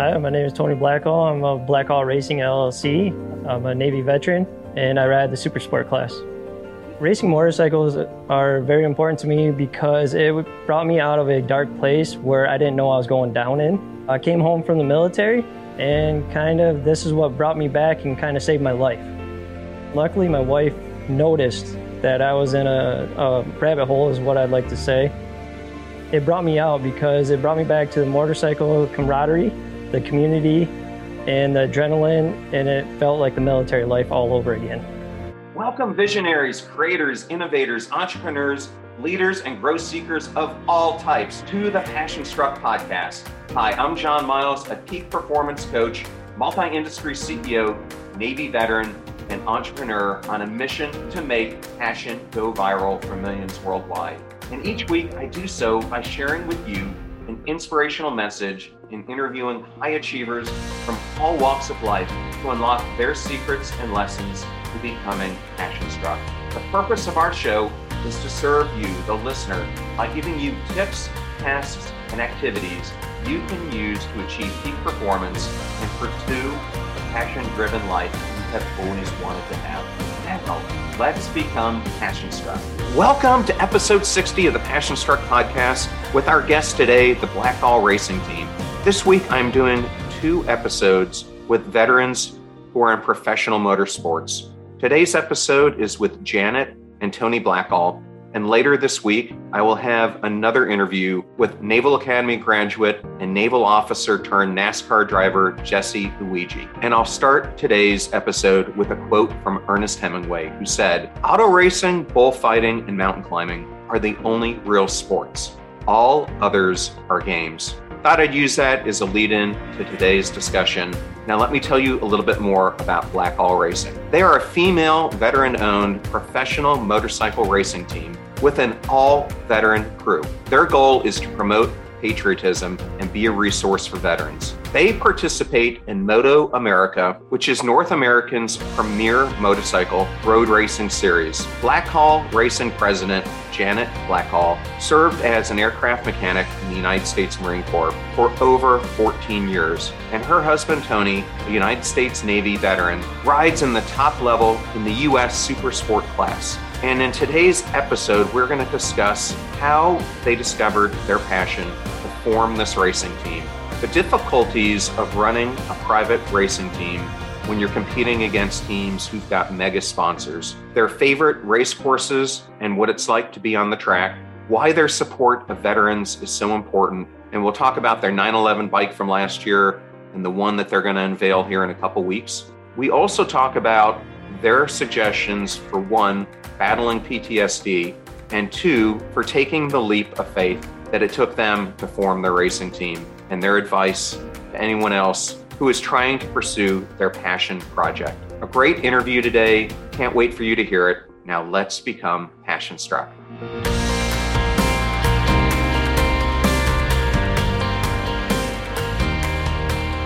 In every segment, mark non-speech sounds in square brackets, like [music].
Hi, my name is Tony Blackall. I'm of Blackall Racing LLC. I'm a Navy veteran and I ride the Super Sport class. Racing motorcycles are very important to me because it brought me out of a dark place where I didn't know I was going down in. I came home from the military and kind of this is what brought me back and kind of saved my life. Luckily, my wife noticed that I was in a, a rabbit hole, is what I'd like to say. It brought me out because it brought me back to the motorcycle camaraderie the community and the adrenaline, and it felt like the military life all over again. Welcome, visionaries, creators, innovators, entrepreneurs, leaders, and growth seekers of all types to the Passion Struck podcast. Hi, I'm John Miles, a peak performance coach, multi industry CEO, Navy veteran, and entrepreneur on a mission to make passion go viral for millions worldwide. And each week I do so by sharing with you an inspirational message in interviewing high achievers from all walks of life to unlock their secrets and lessons to becoming passion struck. The purpose of our show is to serve you, the listener, by giving you tips, tasks, and activities you can use to achieve peak performance and pursue the passion driven life you have always wanted to have. Now, let's become passion struck. Welcome to episode 60 of the Passion Struck podcast with our guest today, the Blackall Racing Team. This week, I'm doing two episodes with veterans who are in professional motorsports. Today's episode is with Janet and Tony Blackall. And later this week, I will have another interview with Naval Academy graduate and naval officer turned NASCAR driver Jesse Iwuji. And I'll start today's episode with a quote from Ernest Hemingway, who said Auto racing, bullfighting, and mountain climbing are the only real sports. All others are games. Thought I'd use that as a lead in to today's discussion. Now, let me tell you a little bit more about Blackall Racing. They are a female, veteran owned professional motorcycle racing team with an all veteran crew. Their goal is to promote patriotism and be a resource for veterans. They participate in Moto America, which is North American's premier motorcycle road racing series. Blackall Racing President Janet Blackall served as an aircraft mechanic in the United States Marine Corps for over 14 years, and her husband Tony, a United States Navy veteran, rides in the top level in the U.S. Super Sport class. And in today's episode, we're going to discuss how they discovered their passion to form this racing team, the difficulties of running a private racing team when you're competing against teams who've got mega sponsors, their favorite race courses and what it's like to be on the track, why their support of veterans is so important, and we'll talk about their 911 bike from last year and the one that they're going to unveil here in a couple weeks. We also talk about their suggestions for one, battling PTSD, and two, for taking the leap of faith that it took them to form their racing team, and their advice to anyone else who is trying to pursue their passion project. A great interview today. Can't wait for you to hear it. Now let's become passion struck.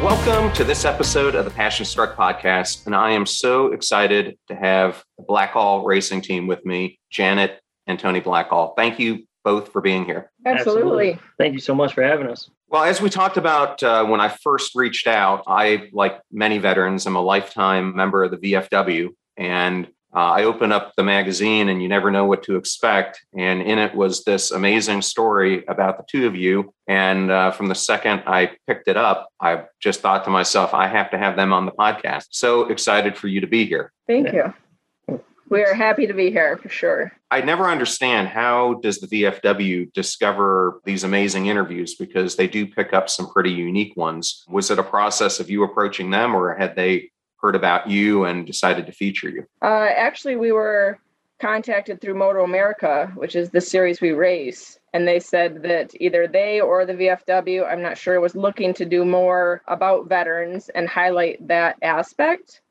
Welcome to this episode of the Passion Struck podcast. And I am so excited to have the Blackall racing team with me, Janet and Tony Blackall. Thank you both for being here. Absolutely. Absolutely. Thank you so much for having us. Well, as we talked about uh, when I first reached out, I, like many veterans, am a lifetime member of the VFW. And uh, I opened up the magazine, and you never know what to expect. And in it was this amazing story about the two of you. And uh, from the second I picked it up, I just thought to myself, I have to have them on the podcast. So excited for you to be here. Thank yeah. you we are happy to be here for sure. I never understand how does the VFW discover these amazing interviews because they do pick up some pretty unique ones. Was it a process of you approaching them or had they heard about you and decided to feature you? Uh, actually, we were contacted through Moto America, which is the series we race. And they said that either they or the VFW, I'm not sure, was looking to do more about veterans and highlight that aspect.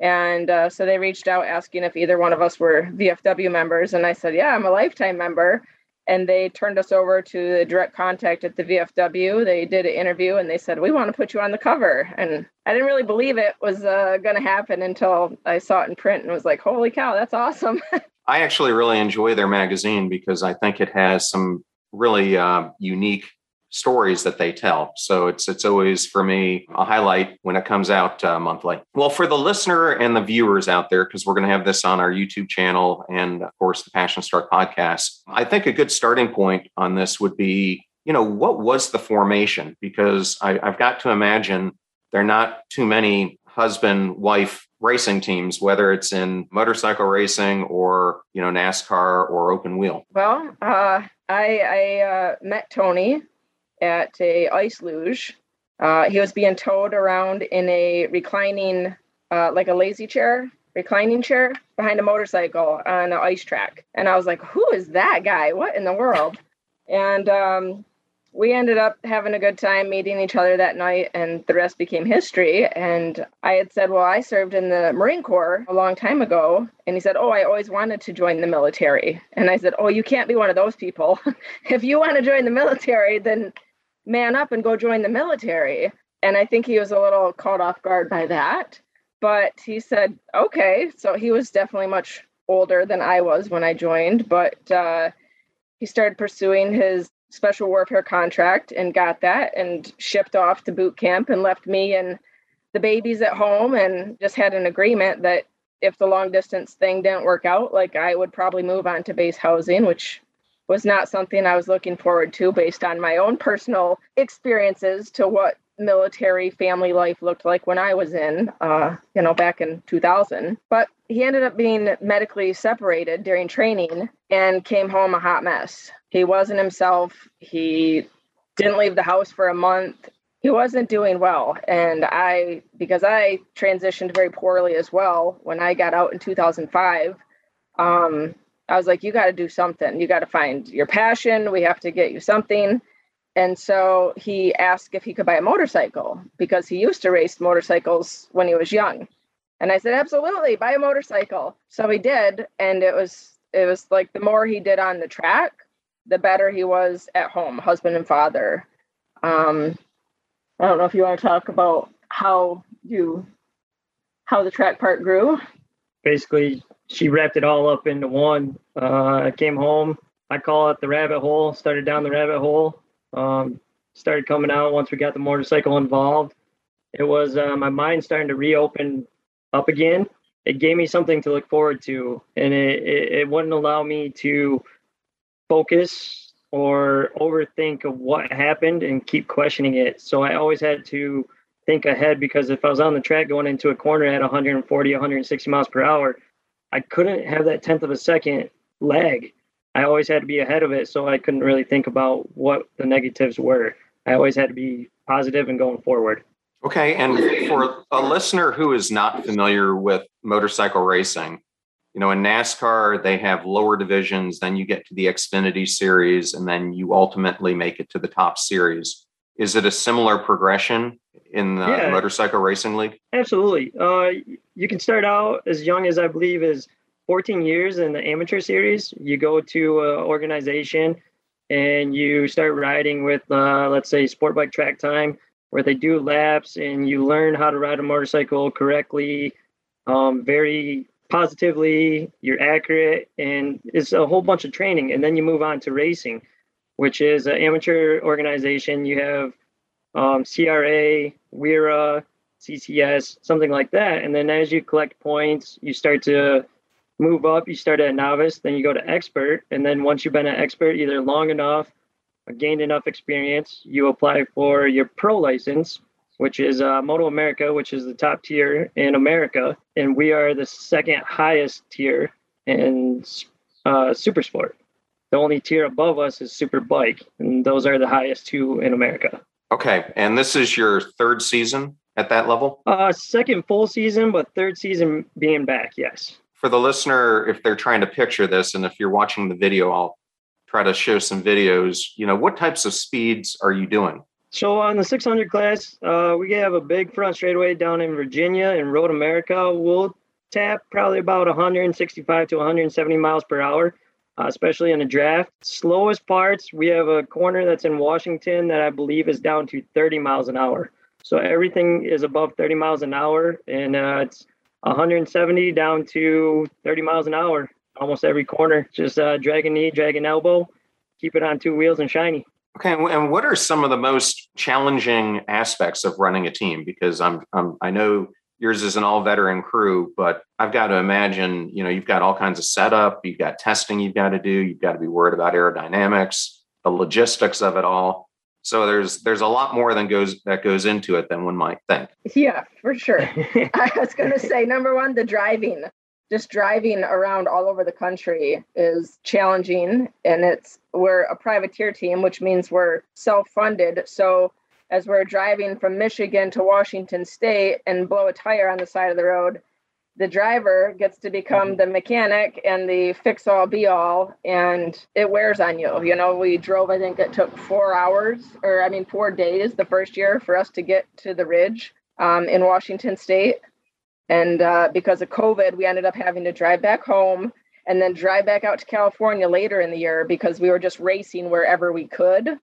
And uh, so they reached out asking if either one of us were VFW members. And I said, Yeah, I'm a lifetime member. And they turned us over to the direct contact at the VFW. They did an interview and they said, We want to put you on the cover. And I didn't really believe it was uh, going to happen until I saw it in print and was like, Holy cow, that's awesome. [laughs] I actually really enjoy their magazine because I think it has some really uh, unique stories that they tell. So it's it's always for me a highlight when it comes out uh, monthly. Well, for the listener and the viewers out there, because we're going to have this on our YouTube channel and of course the Passion Struck podcast, I think a good starting point on this would be, you know, what was the formation? Because I, I've got to imagine there are not too many husband wife racing teams whether it's in motorcycle racing or you know nascar or open wheel well uh, i i uh, met tony at a ice luge. Uh, he was being towed around in a reclining uh, like a lazy chair reclining chair behind a motorcycle on an ice track. And i was like who is that guy? What in the world? [laughs] And um, we ended up having a good time meeting each other that night and the rest became history. And i had said well i served in the marine corps a long time ago. And he said oh i always wanted to join the military. And i said oh you can't be one of those people. [laughs] If you want to join the military then man up and go join the military. And i think he was a little caught off guard by that. But he said okay. So he was definitely much older than i was when i joined. But uh, he started pursuing his special warfare contract and got that and shipped off to boot camp and left me and the babies at home and just had an agreement that if the long distance thing didn't work out like i would probably move on to base housing which was not something i was looking forward to based on my own personal experiences to what military family life looked like when i was in uh, you know back in 2000 but he ended up being medically separated during training and came home a hot mess he wasn't himself. He didn't leave the house for a month. He wasn't doing well. And I, because I transitioned very poorly as well when I got out in 2005, um, I was like, you got to do something. You got to find your passion. We have to get you something. And so he asked if he could buy a motorcycle because he used to race motorcycles when he was young. And I said, absolutely, buy a motorcycle. So he did. And it was, it was like the more he did on the track, the better he was at home, husband and father. Um, I don't know if you want to talk about how you how the track part grew. Basically, she wrapped it all up into one. Uh, I came home. I call it the rabbit hole. Started down the rabbit hole. Um, started coming out once we got the motorcycle involved. It was uh, my mind starting to reopen up again. It gave me something to look forward to, and it, it, it wouldn't allow me to focus or overthink of what happened and keep questioning it. So I always had to think ahead because if I was on the track going into a corner at 140, 160 miles per hour, I couldn't have that tenth of a second lag. I always had to be ahead of it, so I couldn't really think about what the negatives were. I always had to be positive and going forward. Okay, and for a listener who is not familiar with motorcycle racing, you know, in NASCAR, they have lower divisions, then you get to the Xfinity series, and then you ultimately make it to the top series. Is it a similar progression in the yeah, motorcycle racing league? Absolutely. Uh, you can start out as young as I believe is 14 years in the amateur series. You go to an organization and you start riding with, uh, let's say, Sport Bike Track Time, where they do laps and you learn how to ride a motorcycle correctly. Um, very positively, you're accurate, and it's a whole bunch of training. And then you move on to racing, which is an amateur organization. You have um, CRA, WERA, CCS, something like that. And then as you collect points, you start to move up. You start at novice, then you go to expert. And then once you've been an expert, either long enough or gained enough experience, you apply for your pro license, which is uh, Moto America, which is the top tier in America, and we are the second highest tier in uh, Super Sport. The only tier above us is Super Bike, and those are the highest two in America. Okay, and this is your third season at that level? Uh, second full season, but third season being back. Yes. For the listener, if they're trying to picture this, and if you're watching the video, I'll try to show some videos. You know, what types of speeds are you doing? So on the 600 class, uh, we have a big front straightaway down in Virginia and Road America. We'll tap probably about 165 to 170 miles per hour, uh, especially in a draft. Slowest parts, we have a corner that's in Washington that I believe is down to 30 miles an hour. So everything is above 30 miles an hour, and uh, it's 170 down to 30 miles an hour. Almost every corner, just uh, dragging knee, dragging elbow, keep it on two wheels and shiny. Okay, and what are some of the most challenging aspects of running a team? Because I'm, I'm I know yours is an all veteran crew, but I've got to imagine, you know, you've got all kinds of setup, you've got testing you've got to do, you've got to be worried about aerodynamics, the logistics of it all. So there's there's a lot more than goes that goes into it than one might think. Yeah, for sure. [laughs] I was going to say number one, the driving. Just driving around all over the country is challenging, and it's we're a privateer team, which means we're self-funded. So as we're driving from Michigan to Washington State and blow a tire on the side of the road, the driver gets to become mm-hmm. the mechanic and the fix all be all and it wears on you. You know we drove i think it took four hours or i mean four days the first year for us to get to the ridge um, in washington state. And uh, because of covid we ended up having to drive back home and then drive back out to california later in the year because we were just racing wherever we could.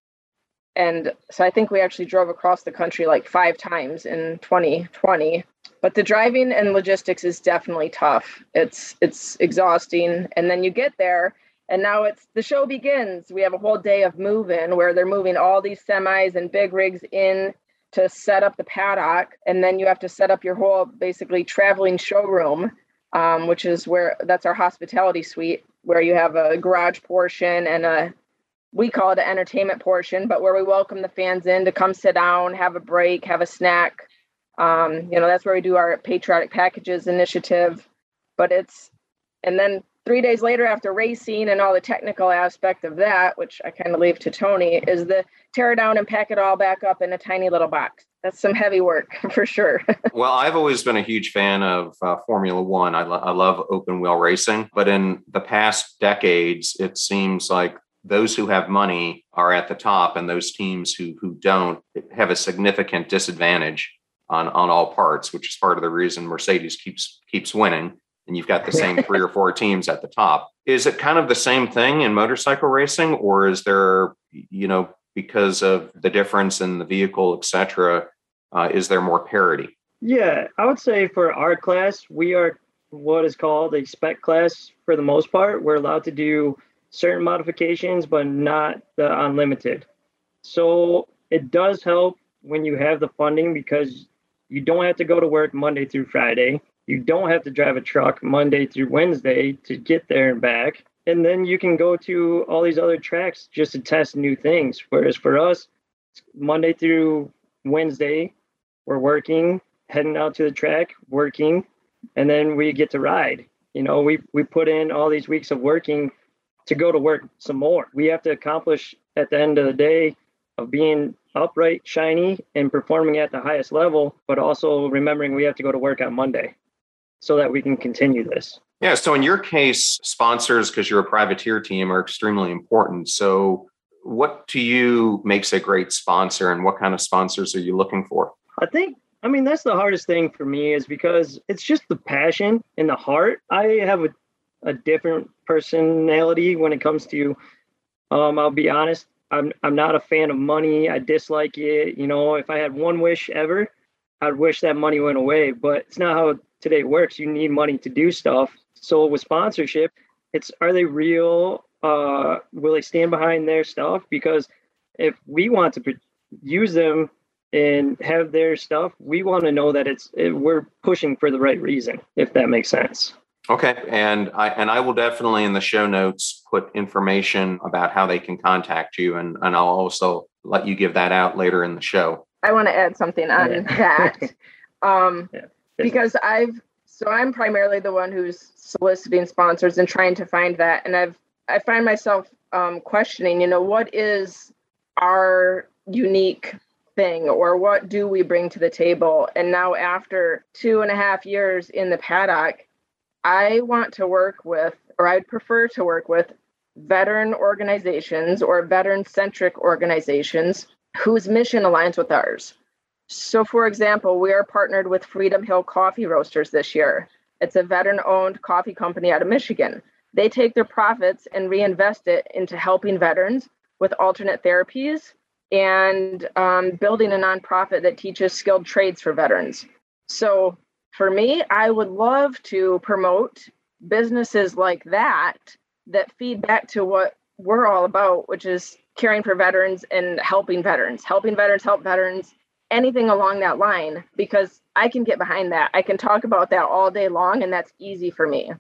And so i think we actually drove across the country like five times in 2020 but the driving and logistics is definitely tough. It's it's exhausting. And then you get there and now it's the show begins. We have a whole day of moving where they're moving all these semis and big rigs in to set up the paddock. And then you have to set up your whole basically traveling showroom um, which is where that's our hospitality suite where you have a garage portion and a we call it an entertainment portion but where we welcome the fans in to come sit down have a break have a snack um, you know, that's where we do our patriotic packages initiative. But it's, and then three days later after racing and all the technical aspect of that, which I kind of leave to Tony, is the tear down and pack it all back up in a tiny little box. That's some heavy work [laughs] for sure. [laughs] well, I've always been a huge fan of uh, Formula One. I, lo- I love open wheel racing, but in the past decades, it seems like those who have money are at the top, and those teams who who don't have a significant disadvantage on on all parts, which is part of the reason Mercedes keeps keeps winning. And you've got the same [laughs] three or four teams at the top. Is it kind of the same thing in motorcycle racing, or is there, you know, because of the difference in the vehicle, et cetera, uh, is there more parity? Yeah, I would say for our class, we are what is called a spec class for the most part. We're allowed to do certain modifications, but not the unlimited. So it does help when you have the funding because you don't have to go to work Monday through Friday. You don't have to drive a truck Monday through Wednesday to get there and back. And then you can go to all these other tracks just to test new things. Whereas for us, Monday through Wednesday, we're working, heading out to the track, working, and then we get to ride. You know, we we put in all these weeks of working to go to work some more. We have to accomplish at the end of the day of being upright, shiny, and performing at the highest level, but also remembering we have to go to work on Monday so that we can continue this. Yeah. So in your case, sponsors, because you're a privateer team, are extremely important. So what to you makes a great sponsor and what kind of sponsors are you looking for? I think I mean that's the hardest thing for me is because it's just the passion and the heart. I have a, a different personality when it comes to um I'll be honest, I'm I'm not a fan of money. I dislike it. You know, if I had one wish ever, I'd wish that money went away. But it's not how today works. You need money to do stuff. So with sponsorship, it's are they real? Uh, will they stand behind their stuff? Because if we want to use them and have their stuff, we want to know that it's it, we're pushing for the right reason. If that makes sense. Okay, and I and I will definitely in the show notes put information about how they can contact you, and and I'll also let you give that out later in the show. I want to add something on yeah. that, [laughs] um, yeah. because I've so I'm primarily the one who's soliciting sponsors and trying to find that, and I've I find myself um, questioning, you know, what is our unique thing or what do we bring to the table? And now after two and a half years in the paddock I want to work with, or I'd prefer to work with, veteran organizations or veteran centric organizations whose mission aligns with ours. So, for example, we are partnered with Freedom Hill Coffee Roasters this year. It's a veteran owned coffee company out of Michigan. They take their profits and reinvest it into helping veterans with alternate therapies and um, building a nonprofit that teaches skilled trades for veterans. So, for me, I would love to promote businesses like that that feed back to what we're all about, which is caring for veterans and helping veterans, helping veterans help veterans, anything along that line, because I can get behind that. I can talk about that all day long, and that's easy for me.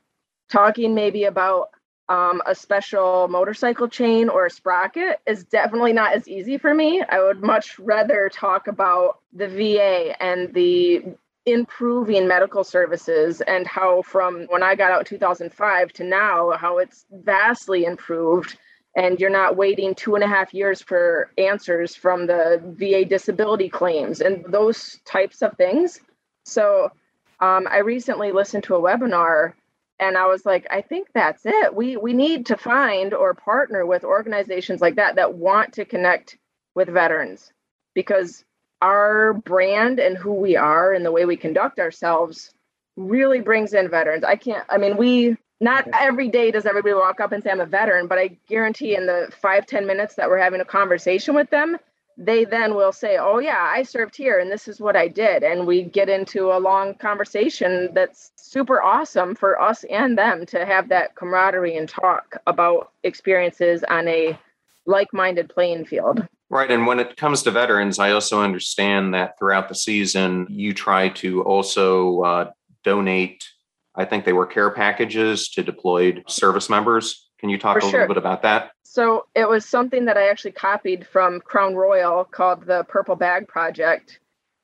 Talking maybe about um, a special motorcycle chain or a sprocket is definitely not as easy for me. I would much rather talk about the VA and the improving medical services and how from when I got out in 2005 to now, how it's vastly improved and you're not waiting two and a half years for answers from the VA disability claims and those types of things. So um, I recently listened to a webinar and I was like, I think that's it. We we need to find or partner with organizations like that that want to connect with veterans because our brand and who we are and the way we conduct ourselves really brings in veterans. I can't, I mean, we, not every day does everybody walk up and say, I'm a veteran, but I guarantee in the five ten minutes that we're having a conversation with them, they then will say, Oh, yeah, I served here and this is what I did. And we get into a long conversation that's super awesome for us and them to have that camaraderie and talk about experiences on a like minded playing field. Right. And when it comes to veterans, I also understand that throughout the season, you try to also uh, donate, I think they were care packages to deployed service members. Can you talk For a sure. little bit about that? So it was something that I actually copied from Crown Royal called the Purple Bag Project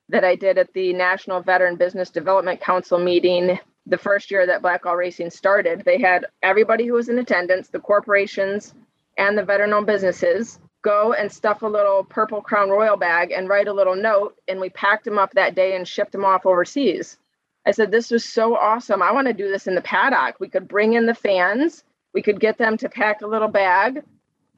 that I did at the National Veteran Business Development Council meeting the first year that Blackall Racing started. They had everybody who was in attendance, the corporations and the veteran owned businesses go and stuff a little purple Crown Royal bag and write a little note. And we packed them up that day and shipped them off overseas. I said, This was so awesome. I want to do this in the paddock. We could bring in the fans, we could get them to pack a little bag,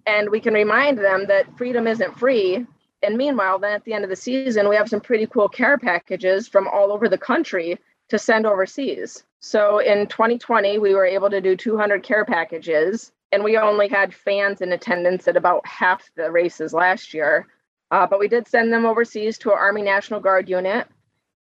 and we can remind them that freedom isn't free. And meanwhile, then at the end of the season, we have some pretty cool care packages from all over the country to send overseas. So in 2020, we were able to do 200 care packages and we only had fans in attendance at about half the races last year. Uh, but we did send them overseas to an Army National Guard unit.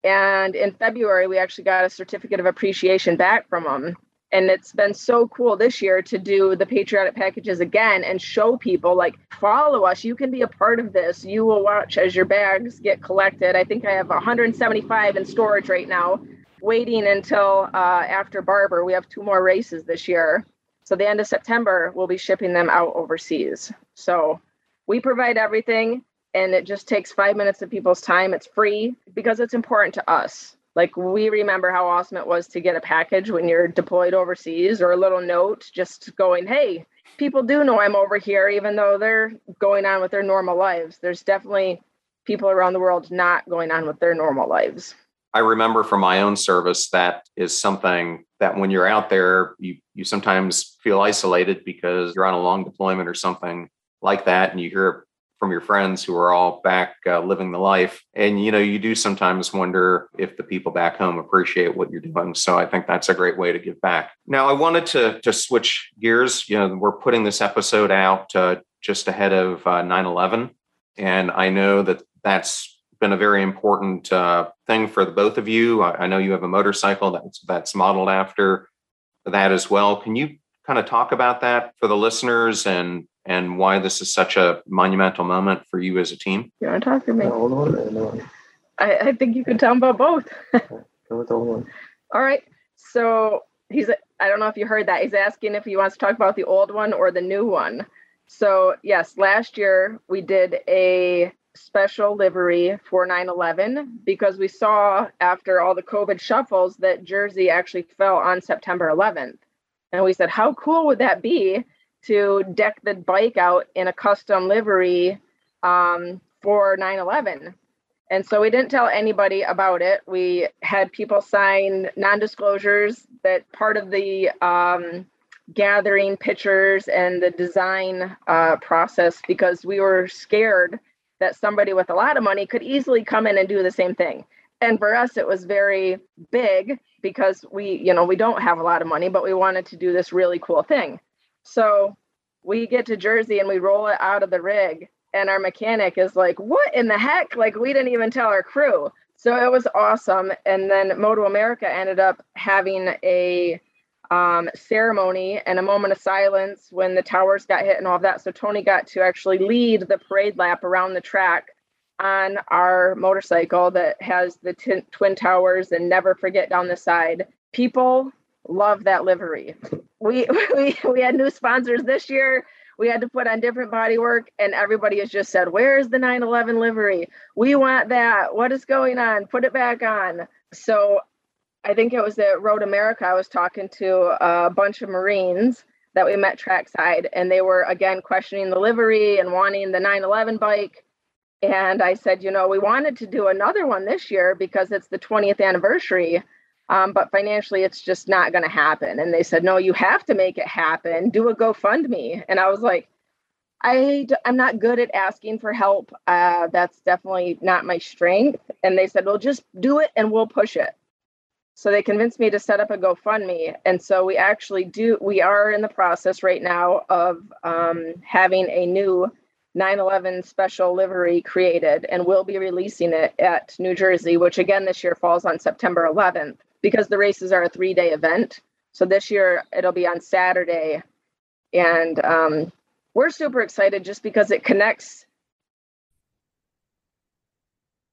And in February, we actually got a certificate of appreciation back from them. And it's been so cool this year to do the patriotic packages again and show people like, follow us. You can be a part of this. You will watch as your bags get collected. I think I have 175 in storage right now, waiting until uh, after Barber. We have two more races this year. So the end of September, we'll be shipping them out overseas. So we provide everything and it just takes five minutes of people's time. It's free because it's important to us. Like we remember how awesome it was to get a package when you're deployed overseas or a little note just going, hey, people do know I'm over here, even though they're going on with their normal lives. There's definitely people around the world not going on with their normal lives. I remember from my own service that is something that when you're out there, you you sometimes feel isolated because you're on a long deployment or something like that, and you hear from your friends who are all back uh, living the life, and you know you do sometimes wonder if the people back home appreciate what you're doing. So I think that's a great way to give back. Now I wanted to to switch gears. You know, we're putting this episode out uh, just ahead of uh, 9/11, and I know that that's been a very important uh, thing for the both of you. I, I, know you have a motorcycle that's that's modeled after that as well. Can you kind of talk about that for the listeners and and why this is such a monumental moment for you as a team? You want to talk to me? I, I think you can tell them about both. all right. So he's I don't know if you heard that. He's asking if he wants to talk about the old one or the new one. So yes, last year we did a special livery for 9-11 because we saw after all the covid shuffles that jersey actually fell on september 11th and we said how cool would that be to deck the bike out in a custom livery um, for 9-11 and so we didn't tell anybody about it. We had people sign non-disclosures that part of the um, gathering pictures and the design uh, process because we were scared that somebody with a lot of money could easily come in and do the same thing. And for us, it was very big because we, you know, we don't have a lot of money, but we wanted to do this really cool thing. So we get to Jersey and we roll it out of the rig. And our mechanic is like, what in the heck? Like, we didn't even tell our crew. So it was awesome. And then Moto America ended up having a um, ceremony and a moment of silence when the towers got hit and all of that. So Tony got to actually lead the parade lap around the track on our motorcycle that has the t- twin towers and never forget down the side. People love that livery. We [laughs] we we had new sponsors this year. We had to put on different body work, and everybody has just said, "Where's the 911 livery? We want that. What is going on? Put it back on." So I think it was at Road America. I was talking to a bunch of Marines that we met trackside, and they were again questioning the livery and wanting the 911 bike. And I said, you know, we wanted to do another one this year because it's the 20th anniversary, um, but financially it's just not going to happen. And they said, no, you have to make it happen. Do a GoFundMe. And I was like, I, I'm not good at asking for help. Uh, that's definitely not my strength. And they said, well, just do it and we'll push it. So they convinced me to set up a GoFundMe. And so we actually do, we are in the process right now of um, having a new 9 11 special livery created, and we'll be releasing it at New Jersey, which again this year falls on September 11th because the races are a three day event. So this year it'll be on Saturday. And um, we're super excited just because it connects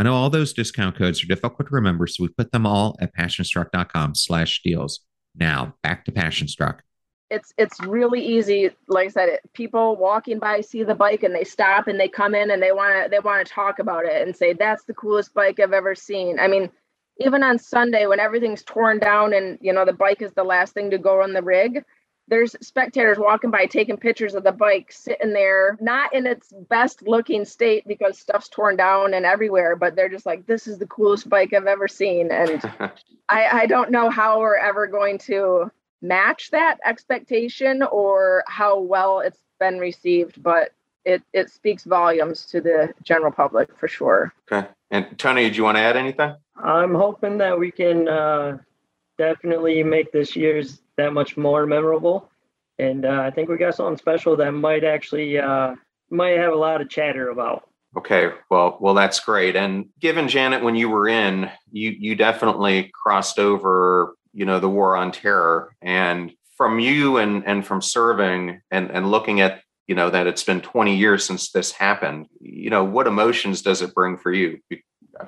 I know all those discount codes are difficult to remember, so we put them all at passionstruck.com slash deals. Now back to Passionstruck. It's it's really easy. Like I said, it, people walking by see the bike and they stop and they come in and they want to they want to talk about it and say that's the coolest bike I've ever seen. I mean, even on Sunday when everything's torn down and you know the bike is the last thing to go on the rig, there's spectators walking by taking pictures of the bike sitting there, not in its best looking state because stuff's torn down and everywhere, but they're just like, this is the coolest bike I've ever seen. And [laughs] I, I don't know how we're ever going to match that expectation or how well it's been received, but it, it speaks volumes to the general public for sure. Okay. And Tony, do you want to add anything? I'm hoping that we can uh, definitely make this year's that much more memorable. And uh, I think we got something special that might actually uh, might have a lot of chatter about. Okay, well, well, that's great. And given Janet, when you were in, you you definitely crossed over, you know, the war on terror. And from you and and from serving and and looking at, you know, that it's been 20 years since this happened. You know, what emotions does it bring for you?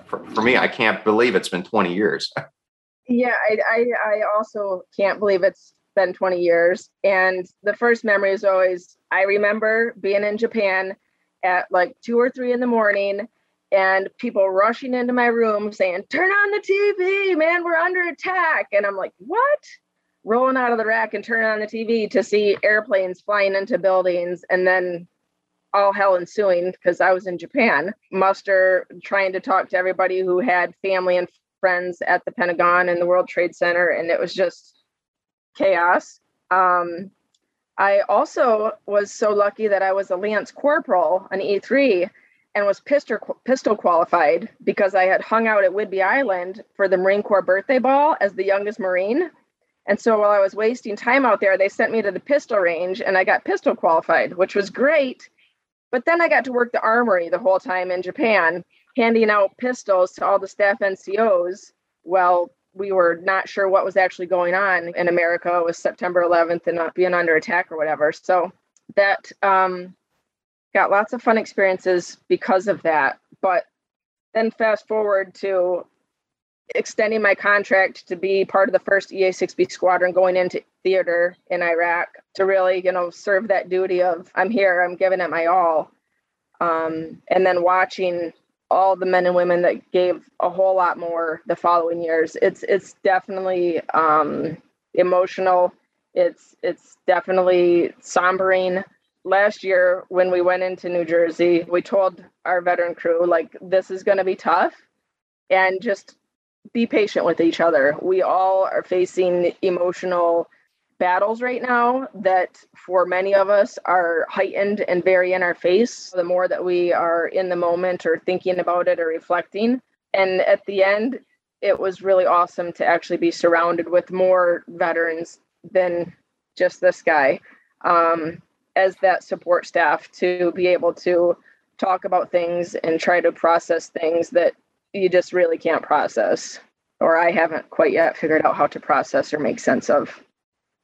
For, for me, I can't believe it's been 20 years. [laughs] Yeah, I, I, I also can't believe it's been 20 years. And the first memory is always I remember being in Japan at like two or three in the morning and people rushing into my room saying, Turn on the TV, man, we're under attack. And I'm like, What? Rolling out of the rack and turning on the TV to see airplanes flying into buildings and then all hell ensuing because I was in Japan. Muster trying to talk to everybody who had family and friends at the Pentagon and the World Trade Center, and it was just chaos. Um, I also was so lucky that I was a Lance Corporal, an E3, and was pistol, pistol qualified because I had hung out at Whidbey Island for the Marine Corps birthday ball as the youngest Marine. And so while I was wasting time out there, they sent me to the pistol range and I got pistol qualified, which was great. But then I got to work the armory the whole time in Japan, handing out pistols to all the staff NCOs. Well, we were not sure what was actually going on in America. It was September 11th and not being under attack or whatever. So that um, got lots of fun experiences because of that. But then fast forward to extending my contract to be part of the first EA6B squadron going into theater in Iraq to really, you know, serve that duty of I'm here, I'm giving it my all. Um, and then watching all the men and women that gave a whole lot more the following years. It's it's definitely um, emotional. It's it's definitely sombering. Last year when we went into New Jersey, we told our veteran crew like this is going to be tough and just be patient with each other. We all are facing emotional battles right now that for many of us are heightened and very in our face. The more that we are in the moment or thinking about it or reflecting. And at the end it was really awesome to actually be surrounded with more veterans than just this guy um, as that support staff to be able to talk about things and try to process things that you just really can't process or i haven't quite yet figured out how to process or make sense of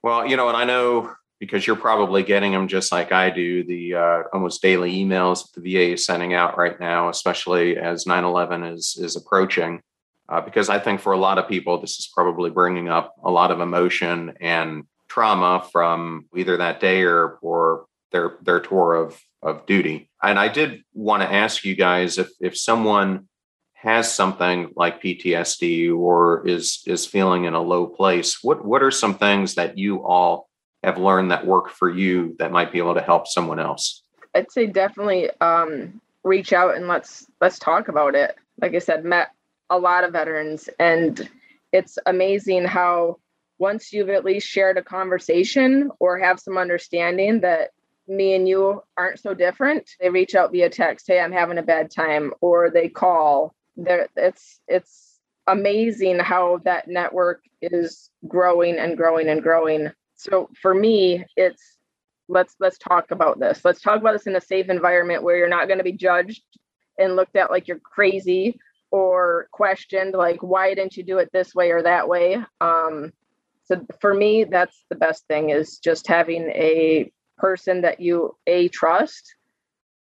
well, you know, and I know because you're probably getting them just like I do, the uh, almost daily emails that the VA is sending out right now, especially as 9 11 is, is approaching. Uh, because I think for a lot of people, this is probably bringing up a lot of emotion and trauma from either that day or, or their, their tour of, of duty. And I did want to ask you guys if, if someone has something like PTSD or is is feeling in a low place, what what are some things that you all have learned that work for you that might be able to help someone else? I'd say definitely um, reach out and let's let's talk about it. Like I said, met a lot of veterans, and it's amazing how once you've at least shared a conversation or have some understanding that me and you aren't so different, they reach out via text, "Hey, I'm having a bad time," or they call there it's it's amazing how that network is growing and growing and growing. So for me it's let's let's talk about this. Let's talk about this in a safe environment where you're not going to be judged and looked at like you're crazy or questioned like why didn't you do it this way or that way? Um so for me that's the best thing is just having a person that you a trust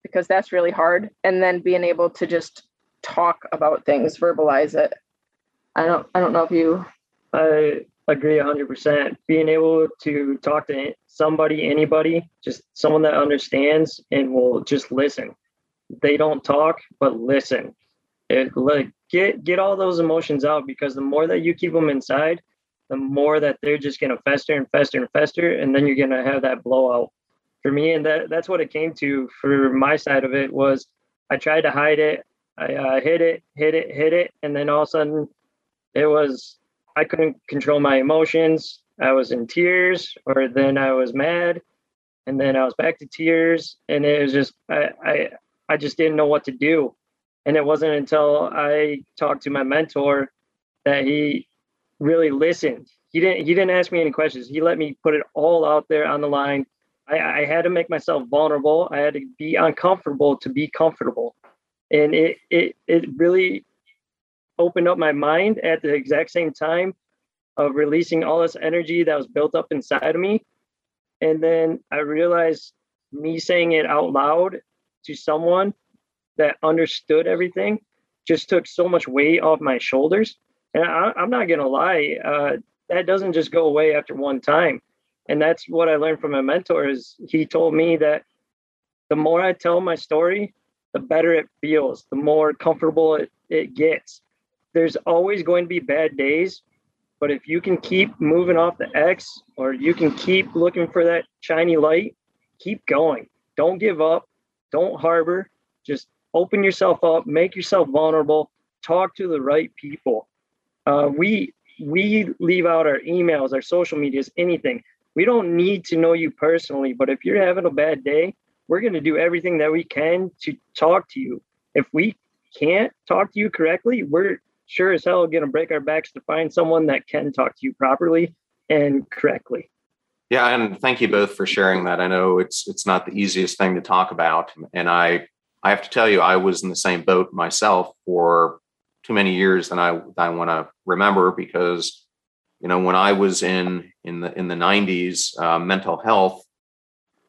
because that's really hard and then being able to just talk about things, verbalize it. I don't I don't know if you I agree 100%. Being able to talk to somebody, anybody, just someone that understands and will just listen. They don't talk, but listen. It like get get all those emotions out because the more that you keep them inside, the more that they're just gonna fester and fester and fester, and then you're gonna have that blowout. For me, and that that's what it came to for my side of it was I tried to hide it. I uh, hit it, hit it, hit it, and then all of a sudden, it was I couldn't control my emotions. I was in tears, or then I was mad, and then I was back to tears, and it was just I I, I just didn't know what to do. And it wasn't until I talked to my mentor that he really listened. He didn't he didn't ask me any questions. He let me put it all out there on the line. I, I had to make myself vulnerable. I had to be uncomfortable to be comfortable and it it it really opened up my mind at the exact same time of releasing all this energy that was built up inside of me. And then i realized me saying it out loud to someone that understood everything just took so much weight off my shoulders. And I, am not gonna lie uh, that doesn't just go away after one time. And that's what i learned from my mentor is he told me that the more i tell my story the better it feels, the more comfortable it, it gets. There's always going to be bad days, but if you can keep moving off the X or you can keep looking for that shiny light, keep going. Don't give up. Don't harbor. Just open yourself up, make yourself vulnerable, talk to the right people. Uh, we we leave out our emails, our social medias, anything. We don't need to know you personally, but if you're having a bad day, we're going to do everything that we can to talk to you. If we can't talk to you correctly, we're sure as hell going to break our backs to find someone that can talk to you properly and correctly. Yeah, and thank you both for sharing that. I know it's it's not the easiest thing to talk about, and I I have to tell you, I was in the same boat myself for too many years than I I want to remember because you know when I was in in the in the 90s, uh, mental health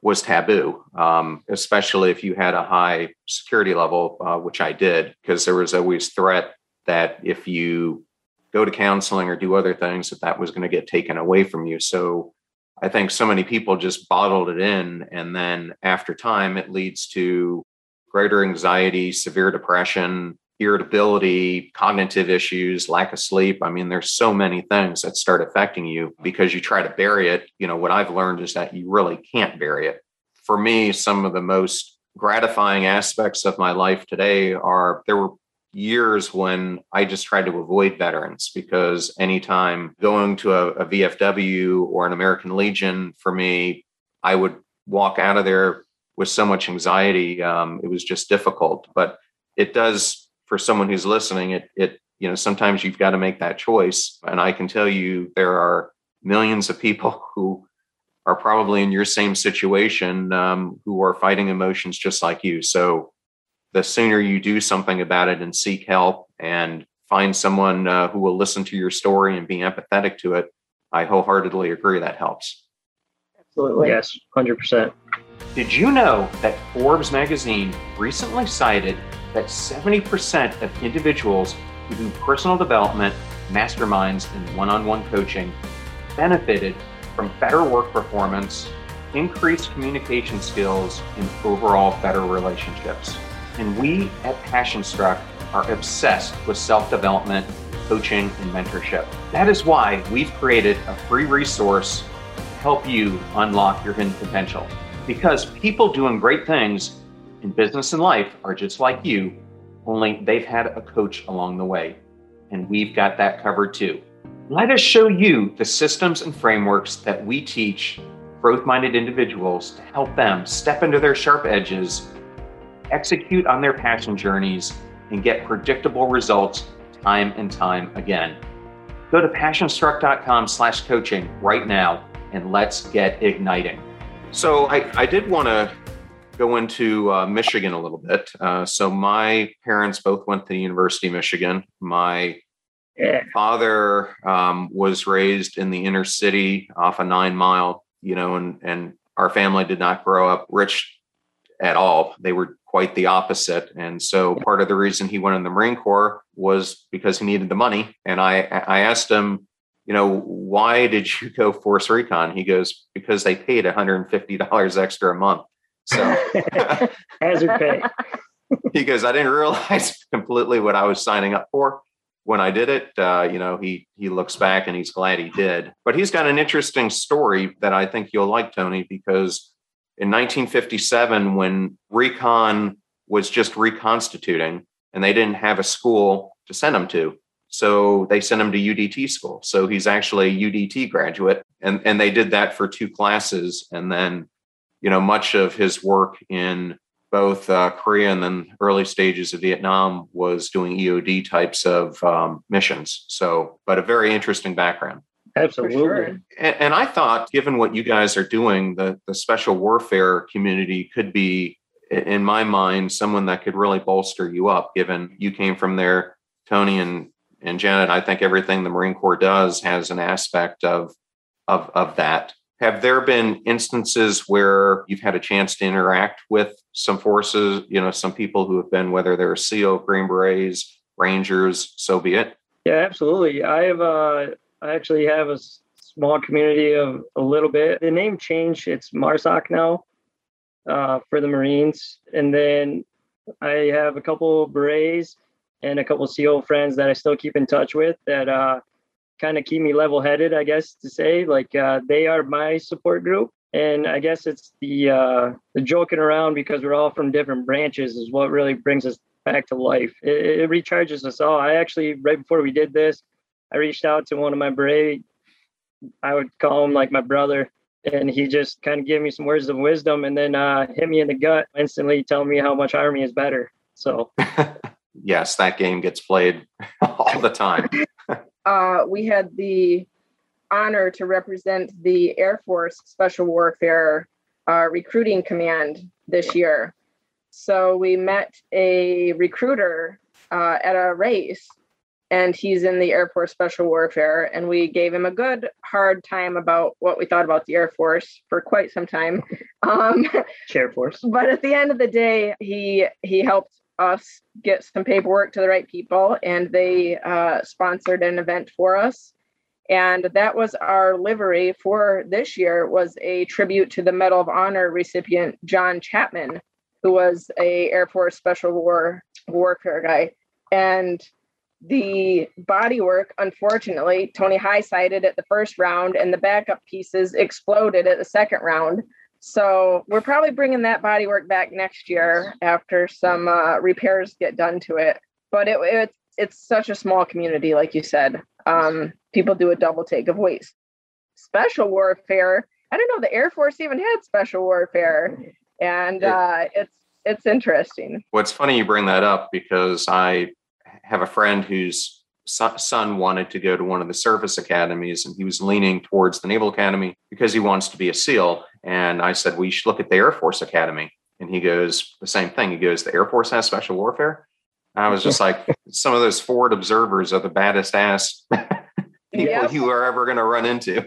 was taboo, um, especially if you had a high security level, uh, which I did, because there was always threat that if you go to counseling or do other things, that that was going to get taken away from you. So I think so many people just bottled it in. And then after time, it leads to greater anxiety, severe depression, irritability, cognitive issues, lack of sleep. I mean, there's so many things that start affecting you because you try to bury it. You know, what I've learned is that you really can't bury it. For me, some of the most gratifying aspects of my life today are there were years when I just tried to avoid veterans because anytime going to a, a, VFW or an American Legion for me, I would walk out of there with so much anxiety. Um, it was just difficult. But it does, for someone who's listening, it, it, you know, sometimes you've got to make that choice. And I can tell you there are millions of people [laughs] who are probably in your same situation um, who are fighting emotions just like you. So the sooner you do something about it and seek help and find someone uh, who will listen to your story and be empathetic to it, I wholeheartedly agree that helps. Absolutely. Yes, 100%. Did you know that Forbes magazine recently cited that 70% of individuals who do personal development, masterminds, and one on one coaching benefited from better work performance, increased communication skills, and overall better relationships? And we at Passion Struck are obsessed with self development, coaching, and mentorship. That is why we've created a free resource to help you unlock your hidden potential. Because people doing great things in business and life are just like you, only they've had a coach along the way. And we've got that covered too. Let us show you the systems and frameworks that we teach growth minded individuals to help them step into their sharp edges execute on their passion journeys, and get predictable results time and time again. Go to passionstruck.com slash coaching right now and let's get igniting. So I, I did want to go into uh, Michigan a little bit. Uh, so my parents both went to the University of Michigan. My yeah. father um, was raised in the inner city off a nine mile, you know, and, and our family did not grow up rich at all. They were quite the opposite. And so part of the reason he went in the Marine Corps was because he needed the money. And I, I asked him, you know, why did you go force recon? He goes, because they paid $150 extra a month. So [laughs] hazard pay. [laughs] he goes, I didn't realize [laughs] completely what I was signing up for when I did it. Uh, you know, he he looks back and he's glad he did. But he's got an interesting story that I think you'll like, Tony, because in 1957 when recon was just reconstituting and they didn't have a school to send him to so they sent him to udt school so he's actually a udt graduate and, and they did that for two classes and then you know much of his work in both uh, korea and then early stages of vietnam was doing eod types of um, missions so but a very interesting background Absolutely. Sure. And, and, I thought, given what you guys are doing, the, the special warfare community could be, in my mind, someone that could really bolster you up, given you came from there, Tony and, and Janet. I think everything the Marine Corps does has an aspect of, of, of that. Have there been instances where you've had a chance to interact with some forces, you know, some people who have been, whether they're SEAL, Green Berets, Rangers, so be it? Yeah, absolutely. I have uh, I actually have a small community of a little bit. The name changed. It's MARSOC now uh, for the Marines. And then I have a couple Berets and a couple SEAL friends that I still keep in touch with that uh, kind of keep me level headed, I guess to say. Like uh, they are my support group. And I guess it's the uh, the joking around because we're all from different branches is what really brings us back to life. It, it recharges us all. I actually right before we did this, I reached out to one of my brave, I would call him like my brother, and he just kind of gave me some words of wisdom and then uh, hit me in the gut, instantly telling me how much Army is better. So, [laughs] yes, that game gets played [laughs] all the time. [laughs] uh, we had the honor to represent the Air Force Special Warfare uh, Recruiting Command this year. So we met a recruiter uh, at a race, and he's in the Air Force Special Warfare, and we gave him a good hard time about what we thought about the Air Force for quite some time. [laughs] Um, Air Force. but at the end of the day, he he helped us get some paperwork to the right people, and they uh, sponsored an event for us. And that was our livery for this year was a tribute to the Medal of Honor recipient John Chapman, who was a Air Force Special War warfare guy. And the bodywork, unfortunately, Tony high sided at the first round, and the backup pieces exploded at the second round. So we're probably bringing that bodywork back next year after some uh, repairs get done to it. But it, it it's such a small community, like you said. Um, people do a double take of waste. Special warfare. I don't know. The Air Force even had special warfare, and uh, it's it's interesting. What's funny you bring that up because I have a friend whose son wanted to go to one of the service academies and he was leaning towards the Naval Academy because he wants to be a SEAL. And I said, well, you should look at the Air Force Academy. And he goes, the same thing. He goes, the Air Force has special warfare. And I was just like, [laughs] some of those forward observers are the baddest ass [laughs] people yep. you are ever going to run into.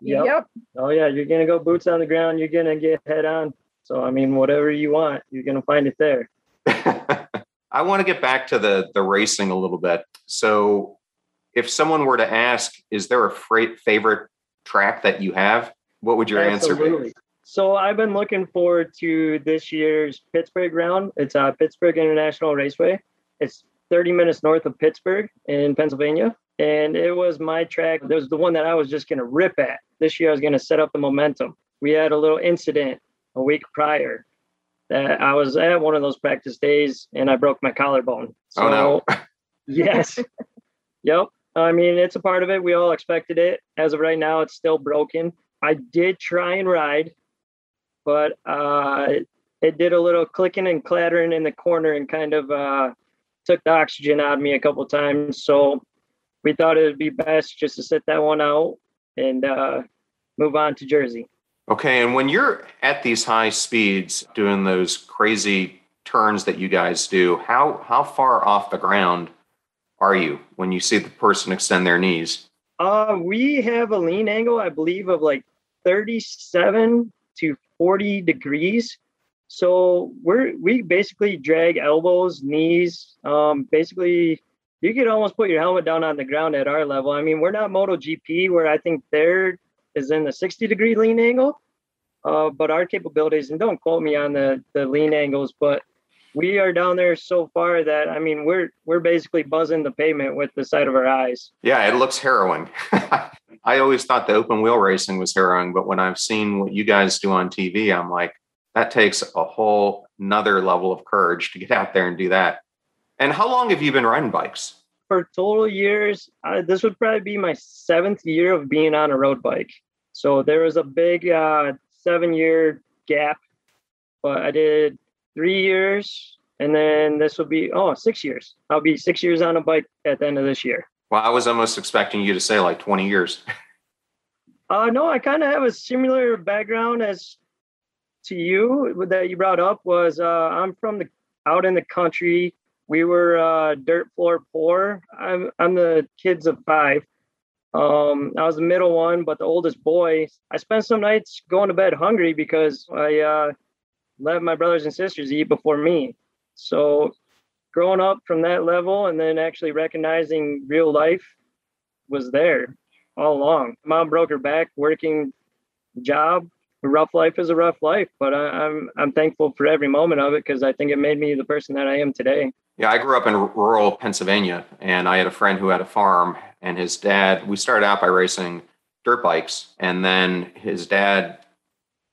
Yep. yep. Oh, yeah. You're going to go boots on the ground. You're going to get head on. So, I mean, whatever you want, you're going to find it there. [laughs] I want to get back to the the racing a little bit. So, if someone were to ask, is there a favorite track that you have? What would your Absolutely. answer be? So I've been looking forward to this year's Pittsburgh round. It's a uh, Pittsburgh International Raceway. It's 30 minutes north of Pittsburgh in Pennsylvania. And it was my track. It was the one that I was just going to rip at. This year I was going to set up the momentum. We had a little incident a week prior that I was at one of those practice days and I broke my collarbone. So, oh no. yes. [laughs] Yep. I mean, it's a part of it. We all expected it. As of right now, it's still broken. I did try and ride, but uh, it did a little clicking and clattering in the corner and kind of uh, took the oxygen out of me a couple times. So we thought it would be best just to sit that one out and uh, move on to Jersey. Okay, and when you're at these high speeds doing those crazy turns that you guys do, how how far off the ground are you when you see the person extend their knees? Uh, we have a lean angle, I believe, of like 37 to 40 degrees. So we're we basically drag elbows, knees. Um, basically, you could almost put your helmet down on the ground at our level. I mean, we're not MotoGP, where I think they're in the 60 degree lean angle. Uh, but our capabilities, and don't quote me on the, the lean angles, but we are down there so far that I mean we're we're basically buzzing the pavement with the side of our eyes. Yeah, it looks harrowing. [laughs] I always thought the open wheel racing was harrowing, but when I've seen what you guys do on TV, I'm like, that takes a whole another level of courage to get out there and do that. And how long have you been riding bikes? For total years, uh, this would probably be my seventh year of being on a road bike. So there was a big uh, seven year gap, but I did three years and then this will be oh six years. I'll be six years on a bike at the end of this year. Well, I was almost expecting you to say like 20 years. [laughs] uh no, I kind of have a similar background as to you that you brought up was uh I'm from the out in the country. We were uh dirt floor poor. I'm I'm the kids of five. Um, I was the middle one, but the oldest boy. I spent some nights going to bed hungry because I uh, let my brothers and sisters eat before me. So, growing up from that level and then actually recognizing real life was there all along. Mom broke her back working job. Rough life is a rough life, but I, I'm I'm thankful for every moment of it because I think it made me the person that I am today. Yeah, I grew up in rural Pennsylvania, and I had a friend who had a farm, and his dad. We started out by racing dirt bikes, and then his dad,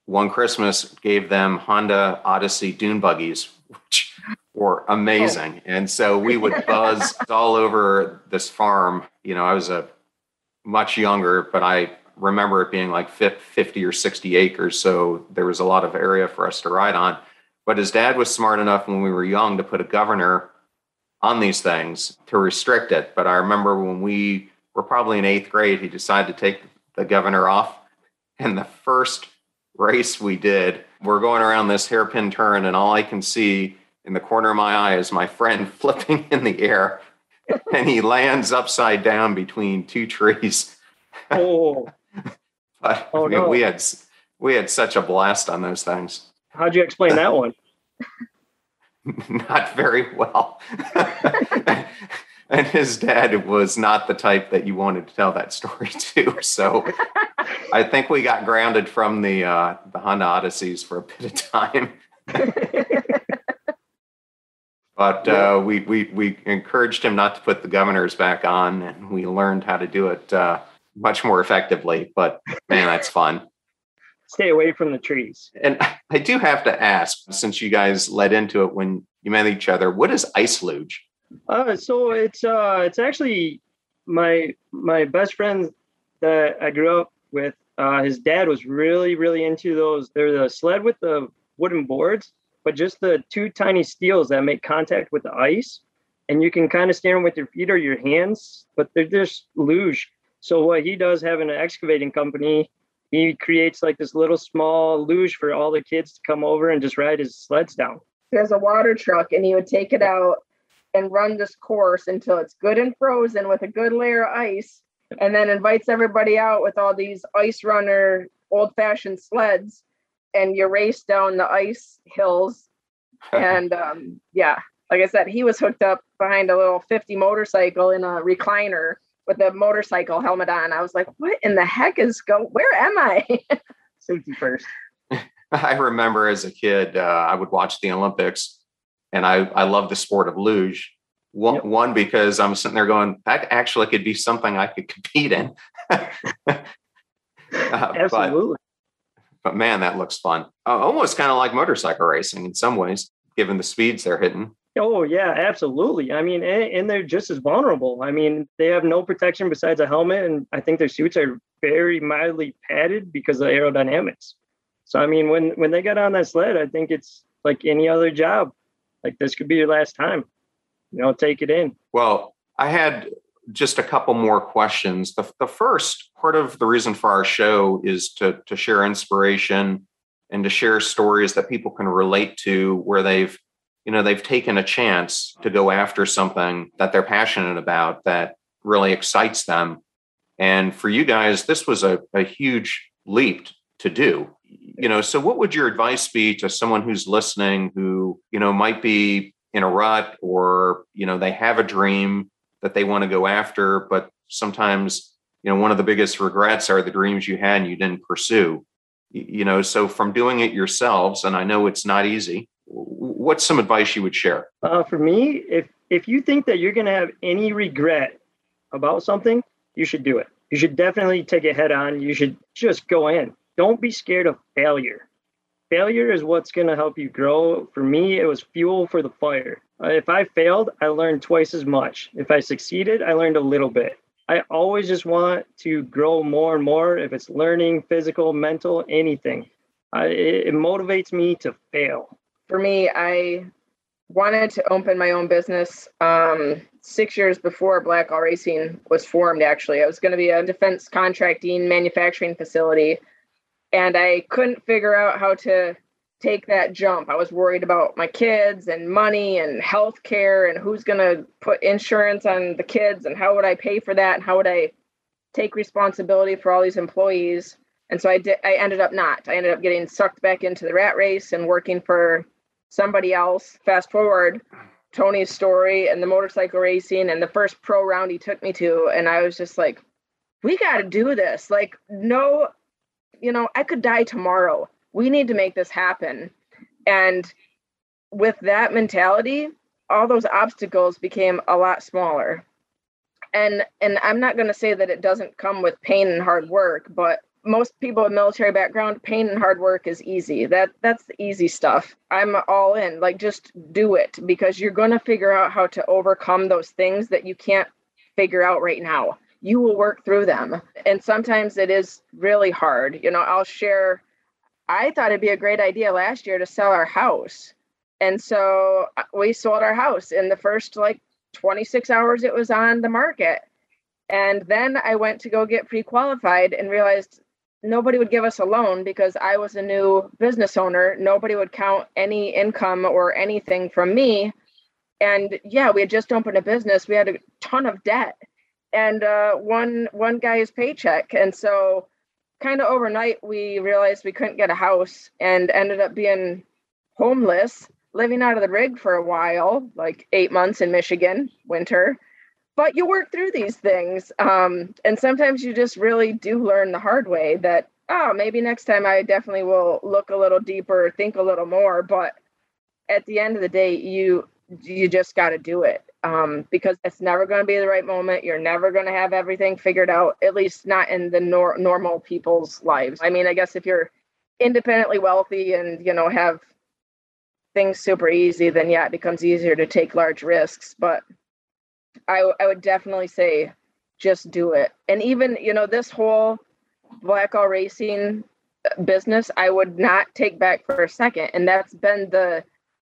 one Christmas, gave them Honda Odyssey dune buggies, which were amazing. Oh. And so we would buzz [laughs] all over this farm. You know, I was a much younger, but I remember it being like 50 or 60 acres, so there was a lot of area for us to ride on. But his dad was smart enough when we were young to put a governor on these things to restrict it. But I remember when we were probably in eighth grade, he decided to take the governor off. And the first race we did, we're going around this hairpin turn, and all I can see in the corner of my eye is my friend [laughs] flipping in the air, and he lands upside down between two trees. [laughs] Oh, But Oh, I mean, no. we had we had such a blast on those things. how'd you explain that [laughs] one? not very well. And his dad was not the type that you wanted to tell that story [laughs] to. So I think we got grounded from the uh, the Honda Odysseys for a bit of time. [laughs] But uh, we, we we encouraged him not to put the governors back on, and we learned how to do it uh, much more effectively. But man, that's fun. Stay away from the trees. And I do have to ask, since you guys led into it when you met each other, what is ice luge? Uh, so it's uh, it's actually my my best friend that I grew up with. Uh, his dad was really really into those. They're the sled with the wooden boards, but just the two tiny steels that make contact with the ice, and you can kind of them with your feet or your hands. But they're just luge. So what he does, having an excavating company, he creates like this little small luge for all the kids to come over and just ride his sleds down. There's a water truck, and he would take it out and run this course until it's good and frozen with a good layer of ice, and then invites everybody out with all these ice runner old fashioned sleds, and you race down the ice hills. [laughs] And um, yeah, like I said, he was hooked up behind a little 50 motorcycle in a recliner with a motorcycle helmet on. I was like, what in the heck is go? Where am I? [laughs] Safety first. [laughs] I remember as a kid, uh, I would watch the Olympics, and I I love the sport of luge. One, Yep. one because I'm sitting there going, that actually could be something I could [laughs] compete in. [laughs] Uh, but, Absolutely. but man, that looks fun. Uh, almost kind of like motorcycle racing in some ways, given the speeds they're hitting. Oh yeah, absolutely. I mean, and, and they're just as vulnerable. I mean, they have no protection besides a helmet, and I think their suits are very mildly padded because of aerodynamics. So I mean, when when they get on that sled, I think it's like any other job. Like this could be your last time. You know, take it in. Well, I had just a couple more questions. The, the first part of the reason for our show is to, to share inspiration and to share stories that people can relate to where they've, you know, they've taken a chance to go after something that they're passionate about that really excites them. And for you guys, this was a, a huge leap to do. You know, so what would your advice be to someone who's listening who, you know, might be in a rut or, you know, they have a dream that they want to go after, but sometimes, you know, one of the biggest regrets are the dreams you had and you didn't pursue. You know, so from doing it yourselves, and I know it's not easy, what's some advice you would share? Uh, for me, if if you think that you're gonna have any regret about something, you should do it. You should definitely take it head on. You should just go in. Don't be scared of failure. Failure is what's gonna help you grow. For me, it was fuel for the fire. Uh, if I failed, I learned twice as much. If I succeeded, I learned a little bit. I always just want to grow more and more. If it's learning, physical, mental, anything, I, it, it motivates me to fail. for me, I wanted to open my own business um, six years before Blackall Racing was formed. Actually, I was going to be a defense contracting manufacturing facility, and I couldn't figure out how to take that jump. I was worried about my kids and money and health care and who's going to put insurance on the kids and how would I pay for that and how would I take responsibility for all these employees. And so I did I ended up not. I ended up getting sucked back into the rat race and working for somebody else. Fast forward Tony's story and the motorcycle racing and the first pro round he took me to and I was just like we got to do this. Like no you know, I could die tomorrow. We need to make this happen. And with that mentality, all those obstacles became a lot smaller. And and I'm not going to say that it doesn't come with pain and hard work, but most people with military background, pain and hard work is easy. That that's the easy stuff. I'm all in. Like just do it because you're going to figure out how to overcome those things that you can't figure out right now. You will work through them. And sometimes it is really hard. You know, I'll share I thought it'd be a great idea last year to sell our house. And so uh, we sold our house in the first like 26 hours it was on the market. And then I went to go get pre qualified and realized nobody would give us a loan because I was a new business owner. Nobody would count any income or anything from me. And yeah, we had just opened a business. We had a ton of debt and uh, one one guy's paycheck. And so kind of overnight we realized we couldn't get a house and ended up being homeless, living out of the rig for a while, like eight months in Michigan, winter but you work through these things um, and sometimes you just really do learn the hard way that oh maybe next time i definitely will look a little deeper think a little more but at the end of the day you you just got to do it um, because it's never going to be the right moment you're never going to have everything figured out at least not in the nor- normal people's lives i mean i guess if you're independently wealthy and you know have things super easy then yeah it becomes easier to take large risks but I, I would definitely say just do it. And even, you know, this whole Blackall racing business, I would not take back for a second. And that's been the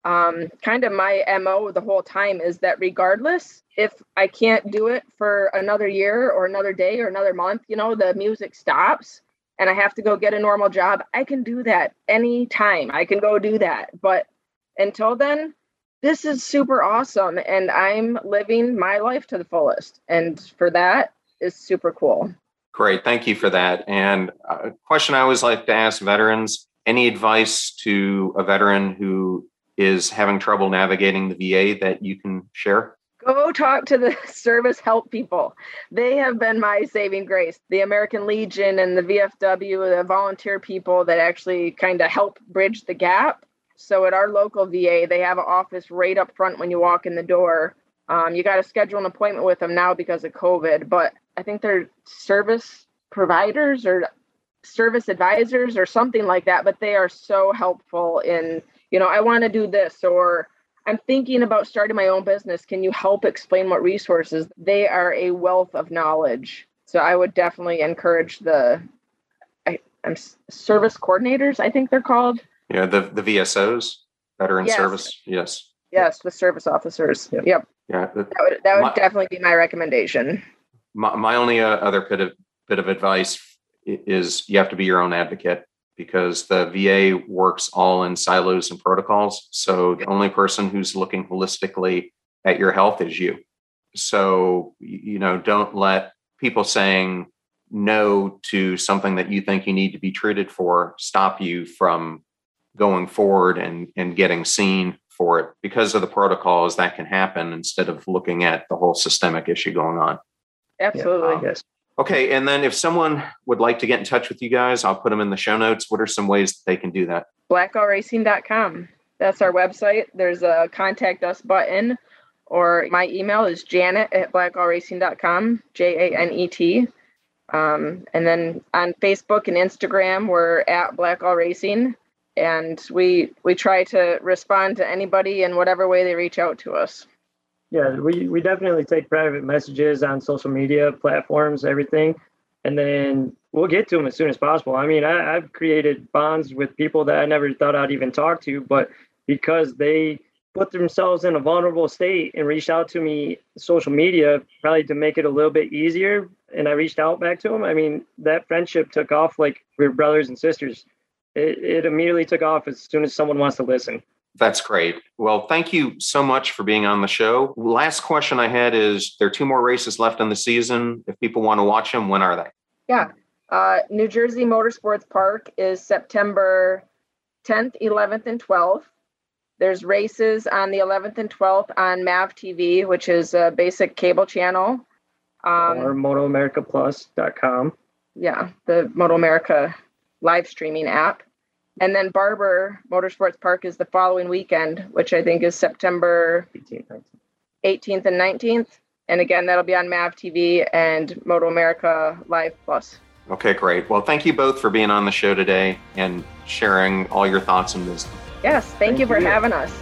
um, kind of my MO the whole time is that regardless if I can't do it for another year or another day or another month, you know, the music stops and I have to go get a normal job, I can do that anytime. I can go do that. But until then, this is super awesome and i'm living my life to the fullest and for that is super cool great thank you for that and a question i always like to ask veterans any advice to a veteran who is having trouble navigating the va that you can share go talk to the [laughs] service help people they have been my saving grace the american legion and the vfw the volunteer people that actually kind of help bridge the gap so at our local VA, they have an office right up front when you walk in the door. Um, you got to schedule an appointment with them now because of COVID, but I think they're service providers or service advisors or something like that. But they are so helpful in, you know, I want to do this or I'm thinking about starting my own business. Can you help explain what resources? They are a wealth of knowledge. So I would definitely encourage the I, I'm service coordinators, I think they're called. Yeah, the the VSOs, veteran yes. service. Yes. Yes, the service officers. Yep. yep. Yeah. that would that would my, definitely be my recommendation. My, my only uh, other bit of bit of advice is you have to be your own advocate because the VA works all in silos and protocols. So the only person who's looking holistically at your health is you. So you know, don't let people saying no to something that you think you need to be treated for stop you from going forward and and getting seen for it because of the protocols that can happen instead of looking at the whole systemic issue going on absolutely yeah. yes okay and then if someone would like to get in touch with you guys i'll put them in the show notes. What are some ways that they can do that? Blackallracing.com that's our website. There's a contact us button or my email is janet at blackallracing.com j-a-n-e-t um, and then on facebook and instagram we're at Blackall racing and we we try to respond to anybody in whatever way they reach out to us yeah we, we definitely take private messages on social media platforms everything and then we'll get to them as soon as possible i mean I, i've created bonds with people that i never thought i'd even talk to but because they put themselves in a vulnerable state and reached out to me social media probably to make it a little bit easier and i reached out back to them i mean that friendship took off like we're brothers and sisters it, it immediately took off as soon as someone wants to listen. That's great. Well, thank you so much for being on the show. Last question I had is there are two more races left in the season. If people want to watch them, when are they? Yeah. Uh, New Jersey Motorsports Park is September 10th, 11th, and 12th. There's races on the 11th and 12th on MAV TV, which is a basic cable channel. Um, or MotoAmericaPlus.com. Yeah, the Moto America live streaming app. And then Barber Motorsports Park is the following weekend, which I think is September 18th, 18th and 19th. And again, that'll be on MAV TV and Moto America Live Plus. Okay, great. Well, thank you both for being on the show today and sharing all your thoughts and wisdom. Yes, thank, thank you for you. having us.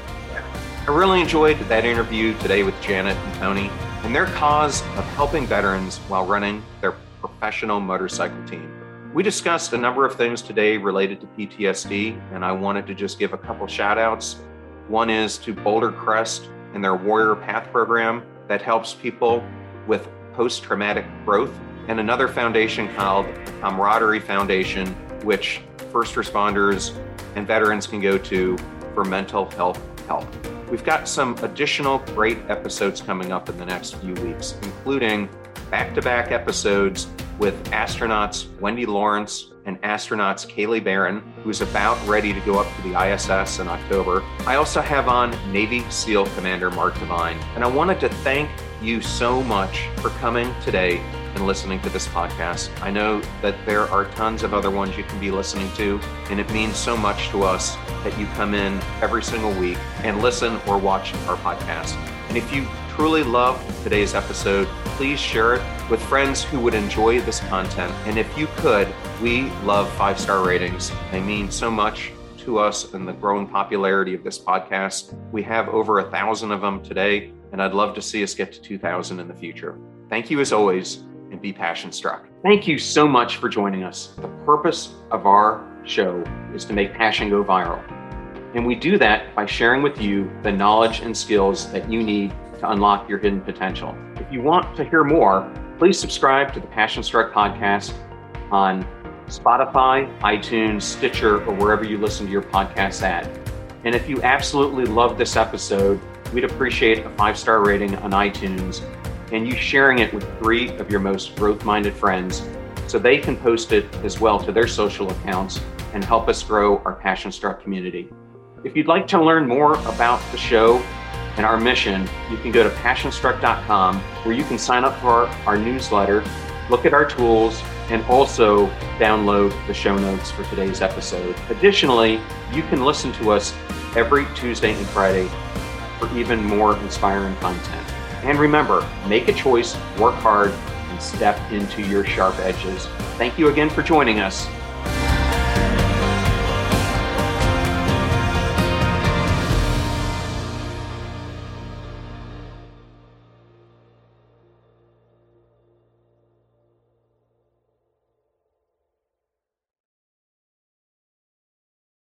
I really enjoyed that interview today with Janet and Tony and their cause of helping veterans while running their professional motorcycle team. We discussed a number of things today related to PTSD, and I wanted to just give a couple shout outs. One is to Boulder Crest and their Warrior Path program that helps people with Post Traumatic Growth, and another foundation called Camaraderie Foundation, which first responders and veterans can go to for mental health help. We've got some additional great episodes coming up in the next few weeks, including back to back episodes with astronauts Wendy Lawrence and astronauts Kayla Barron, who's about ready to go up to the ISS in October. I also have on Navy SEAL Commander Mark Divine. And I wanted to thank you so much for coming today and listening to this podcast. I know that there are tons of other ones you can be listening to, and it means so much to us that you come in every single week and listen or watch our podcast. And if you truly loved today's episode, please share it with friends who would enjoy this content. And if you could, we love five star ratings. They mean so much to us and the growing popularity of this podcast. We have over a thousand of them today, and I'd love to see us get to 2,000 in the future. Thank you as always and be passion struck. Thank you so much for joining us. The purpose of our show is to make passion go viral. And we do that by sharing with you the knowledge and skills that you need to unlock your hidden potential. If you want to hear more, please subscribe to the Passion Struck podcast on Spotify, iTunes, Stitcher, or wherever you listen to your podcasts at. And if you absolutely love this episode, we'd appreciate a five star rating on iTunes and you sharing it with three of your most growth minded friends so they can post it as well to their social accounts and help us grow our Passion Struck community. If you'd like to learn more about the show and our mission, you can go to passionstruck.com where you can sign up for our, our newsletter, look at our tools, and also download the show notes for today's episode. Additionally, you can listen to us every Tuesday and Friday for even more inspiring content. And remember, make a choice, work hard, and step into your sharp edges. Thank you again for joining us.